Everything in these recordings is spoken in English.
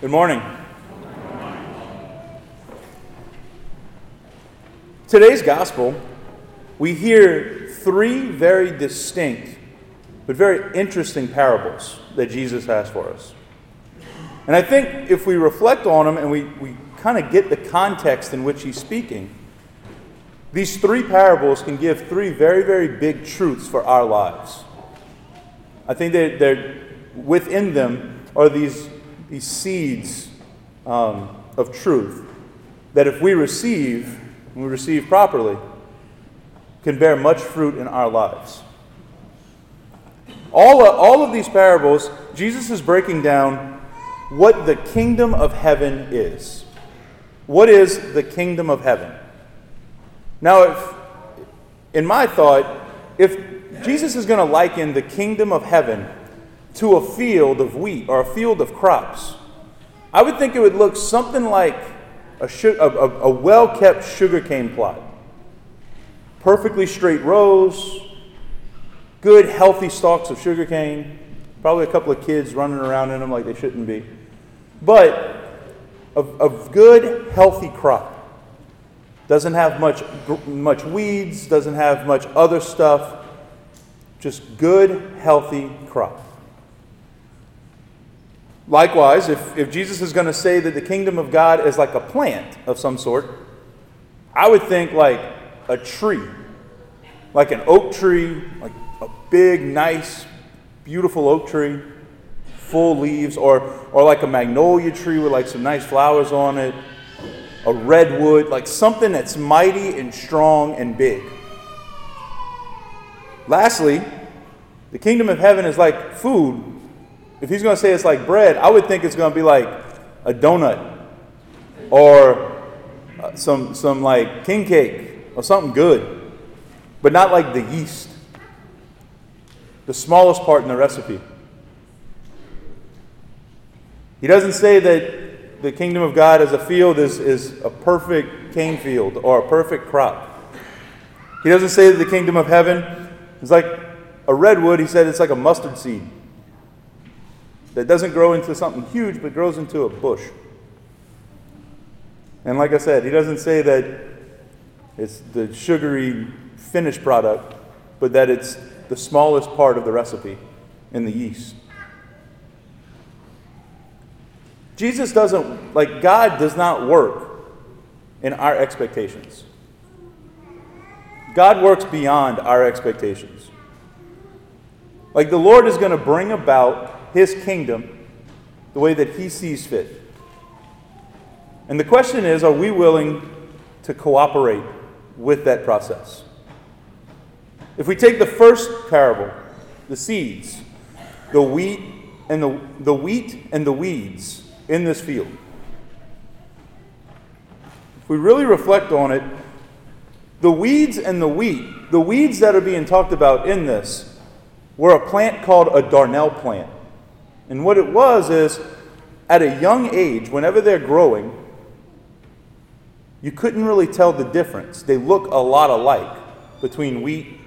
Good morning. Today's gospel, we hear three very distinct but very interesting parables that Jesus has for us. And I think if we reflect on them and we, we kind of get the context in which he's speaking, these three parables can give three very, very big truths for our lives. I think that within them are these, these seeds um, of truth that if we receive, and we receive properly, can bear much fruit in our lives. All of, all of these parables, Jesus is breaking down what the kingdom of heaven is. What is the kingdom of heaven? Now, if, in my thought, if Jesus is going to liken the kingdom of heaven to a field of wheat or a field of crops, I would think it would look something like a, a, a well kept sugarcane plot. Perfectly straight rows, good, healthy stalks of sugarcane, probably a couple of kids running around in them like they shouldn't be. But a, a good, healthy crop. Doesn't have much, much weeds, doesn't have much other stuff. Just good, healthy crop. Likewise, if, if Jesus is going to say that the kingdom of God is like a plant of some sort, I would think like a tree, like an oak tree, like a big, nice, beautiful oak tree, full leaves, or, or like a magnolia tree with like some nice flowers on it, a redwood, like something that's mighty and strong and big. Lastly, the kingdom of heaven is like food. If he's going to say it's like bread, I would think it's going to be like a donut or uh, some, some like king cake or something good, but not like the yeast the smallest part in the recipe. He doesn't say that the kingdom of God as a field is, is a perfect cane field or a perfect crop. He doesn't say that the kingdom of heaven is like a redwood. He said it's like a mustard seed that doesn't grow into something huge but grows into a bush. And like I said, he doesn't say that it's the sugary finished product, but that it's the smallest part of the recipe in the yeast. Jesus doesn't, like, God does not work in our expectations. God works beyond our expectations. Like, the Lord is going to bring about his kingdom the way that he sees fit. And the question is are we willing to cooperate with that process? If we take the first parable, the seeds, the wheat and the, the wheat and the weeds in this field. If we really reflect on it, the weeds and the wheat, the weeds that are being talked about in this, were a plant called a darnel plant. And what it was is, at a young age, whenever they're growing, you couldn't really tell the difference. They look a lot alike between wheat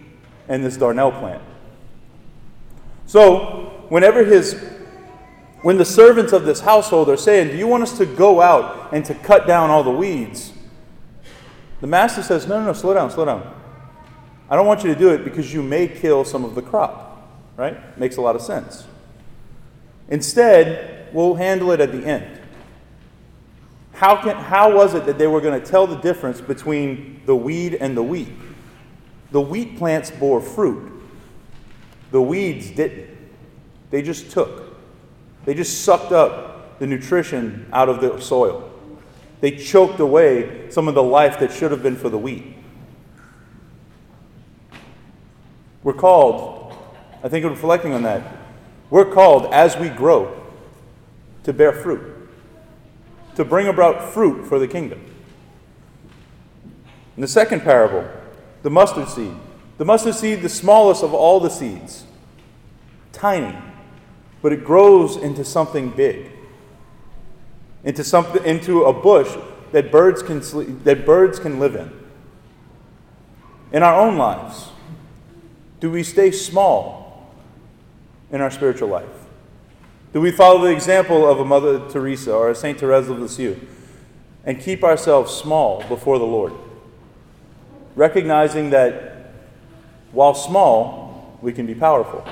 and this darnel plant. So, whenever his when the servants of this household are saying, Do you want us to go out and to cut down all the weeds? The master says, No, no, no, slow down, slow down. I don't want you to do it because you may kill some of the crop. Right? Makes a lot of sense. Instead, we'll handle it at the end. How, can, how was it that they were going to tell the difference between the weed and the wheat? The wheat plants bore fruit, the weeds didn't. They just took, they just sucked up the nutrition out of the soil. They choked away some of the life that should have been for the wheat. We're called, I think reflecting on that, we're called as we grow to bear fruit, to bring about fruit for the kingdom. In the second parable, the mustard seed. The mustard seed, the smallest of all the seeds. Tiny, but it grows into something big. Into something into a bush that birds can sleep, that birds can live in. In our own lives, do we stay small in our spiritual life? Do we follow the example of a Mother Teresa or a Saint Therese of Lisieux and keep ourselves small before the Lord? Recognizing that while small, we can be powerful.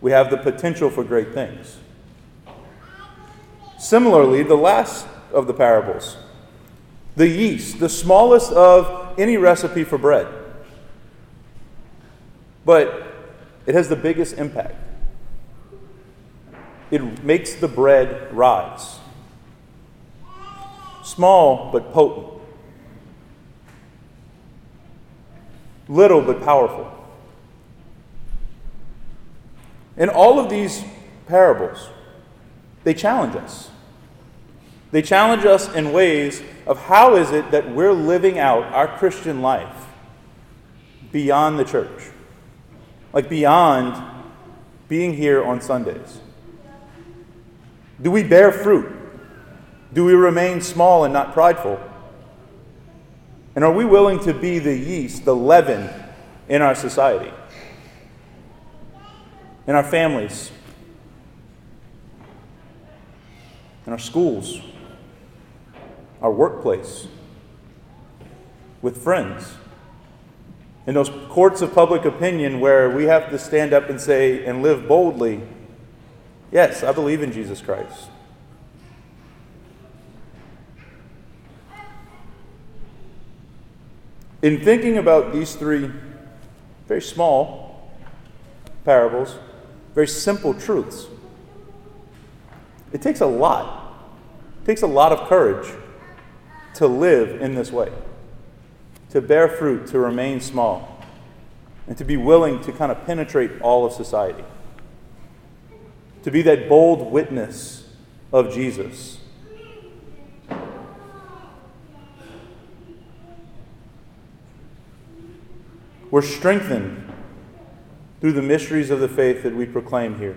We have the potential for great things. Similarly, the last of the parables, the yeast, the smallest of any recipe for bread, but it has the biggest impact it makes the bread rise. Small but potent. Little but powerful. In all of these parables, they challenge us. They challenge us in ways of how is it that we're living out our Christian life beyond the church, like beyond being here on Sundays. Do we bear fruit? Do we remain small and not prideful? And are we willing to be the yeast, the leaven in our society, in our families, in our schools, our workplace, with friends? In those courts of public opinion where we have to stand up and say and live boldly Yes, I believe in Jesus Christ. In thinking about these three very small parables, very simple truths, it takes a lot. It takes a lot of courage to live in this way, to bear fruit, to remain small, and to be willing to kind of penetrate all of society to be that bold witness of Jesus. We're strengthened through the mysteries of the faith that we proclaim here,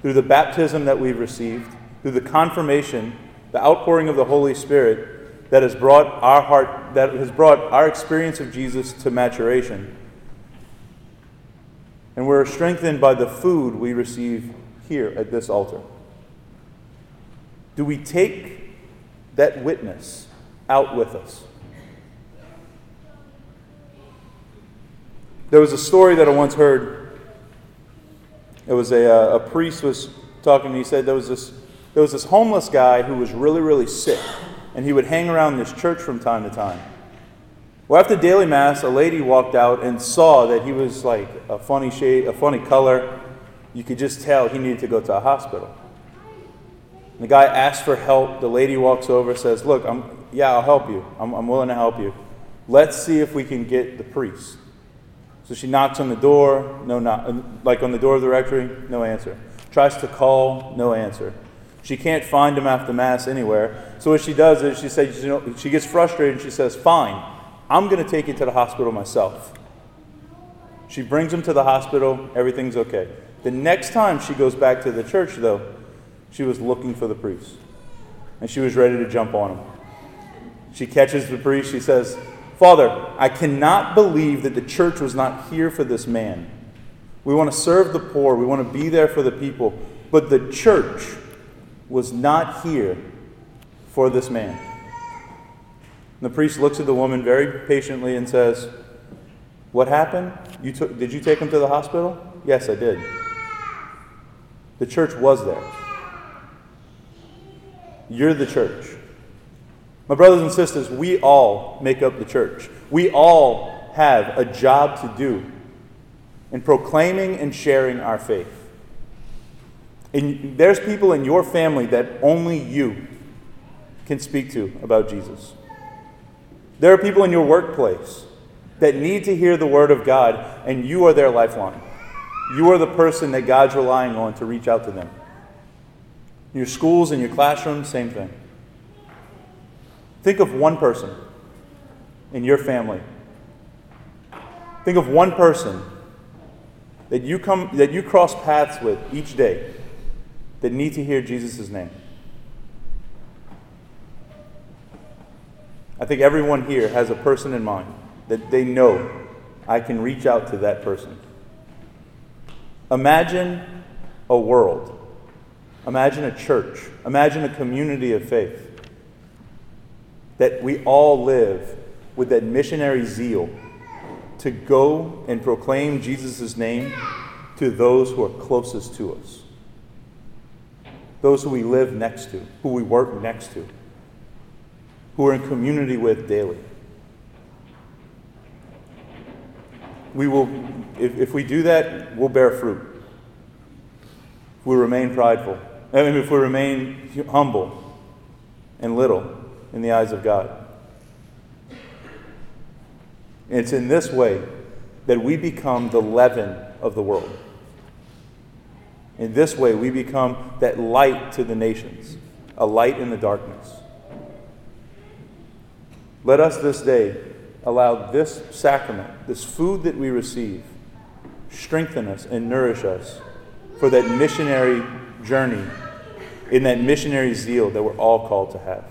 through the baptism that we've received, through the confirmation, the outpouring of the Holy Spirit that has brought our heart, that has brought our experience of Jesus to maturation. And we're strengthened by the food we receive here at this altar? Do we take that witness out with us? There was a story that I once heard. It was a, uh, a priest was talking. And he said there was this there was this homeless guy who was really really sick, and he would hang around this church from time to time. Well, after daily mass, a lady walked out and saw that he was like a funny shade, a funny color, you could just tell he needed to go to a hospital. the guy asks for help. The lady walks over, says, Look, I'm, yeah, I'll help you. I'm, I'm willing to help you. Let's see if we can get the priest. So she knocks on the door, no knock, like on the door of the rectory, no answer. Tries to call, no answer. She can't find him after mass anywhere. So what she does is she says, you know, she gets frustrated and she says, "Fine, I'm going to take you to the hospital myself." She brings him to the hospital. Everything's okay. The next time she goes back to the church, though, she was looking for the priest. And she was ready to jump on him. She catches the priest. She says, Father, I cannot believe that the church was not here for this man. We want to serve the poor, we want to be there for the people. But the church was not here for this man. And the priest looks at the woman very patiently and says, What happened? You took, did you take him to the hospital? Yes, I did. The church was there. You're the church. My brothers and sisters, we all make up the church. We all have a job to do in proclaiming and sharing our faith. And there's people in your family that only you can speak to about Jesus. There are people in your workplace that need to hear the word of God, and you are their lifeline. You are the person that God's relying on to reach out to them. Your schools and your classrooms, same thing. Think of one person in your family. Think of one person that you come that you cross paths with each day that need to hear Jesus' name. I think everyone here has a person in mind that they know I can reach out to that person. Imagine a world Imagine a church. Imagine a community of faith. That we all live with that missionary zeal to go and proclaim Jesus' name to those who are closest to us, those who we live next to, who we work next to, who we're in community with daily. We will, if, if we do that, we'll bear fruit. If we remain prideful, I mean, if we remain humble and little in the eyes of God. And it's in this way that we become the leaven of the world. In this way, we become that light to the nations, a light in the darkness. Let us this day allow this sacrament, this food that we receive, strengthen us and nourish us for that missionary journey, in that missionary zeal that we're all called to have.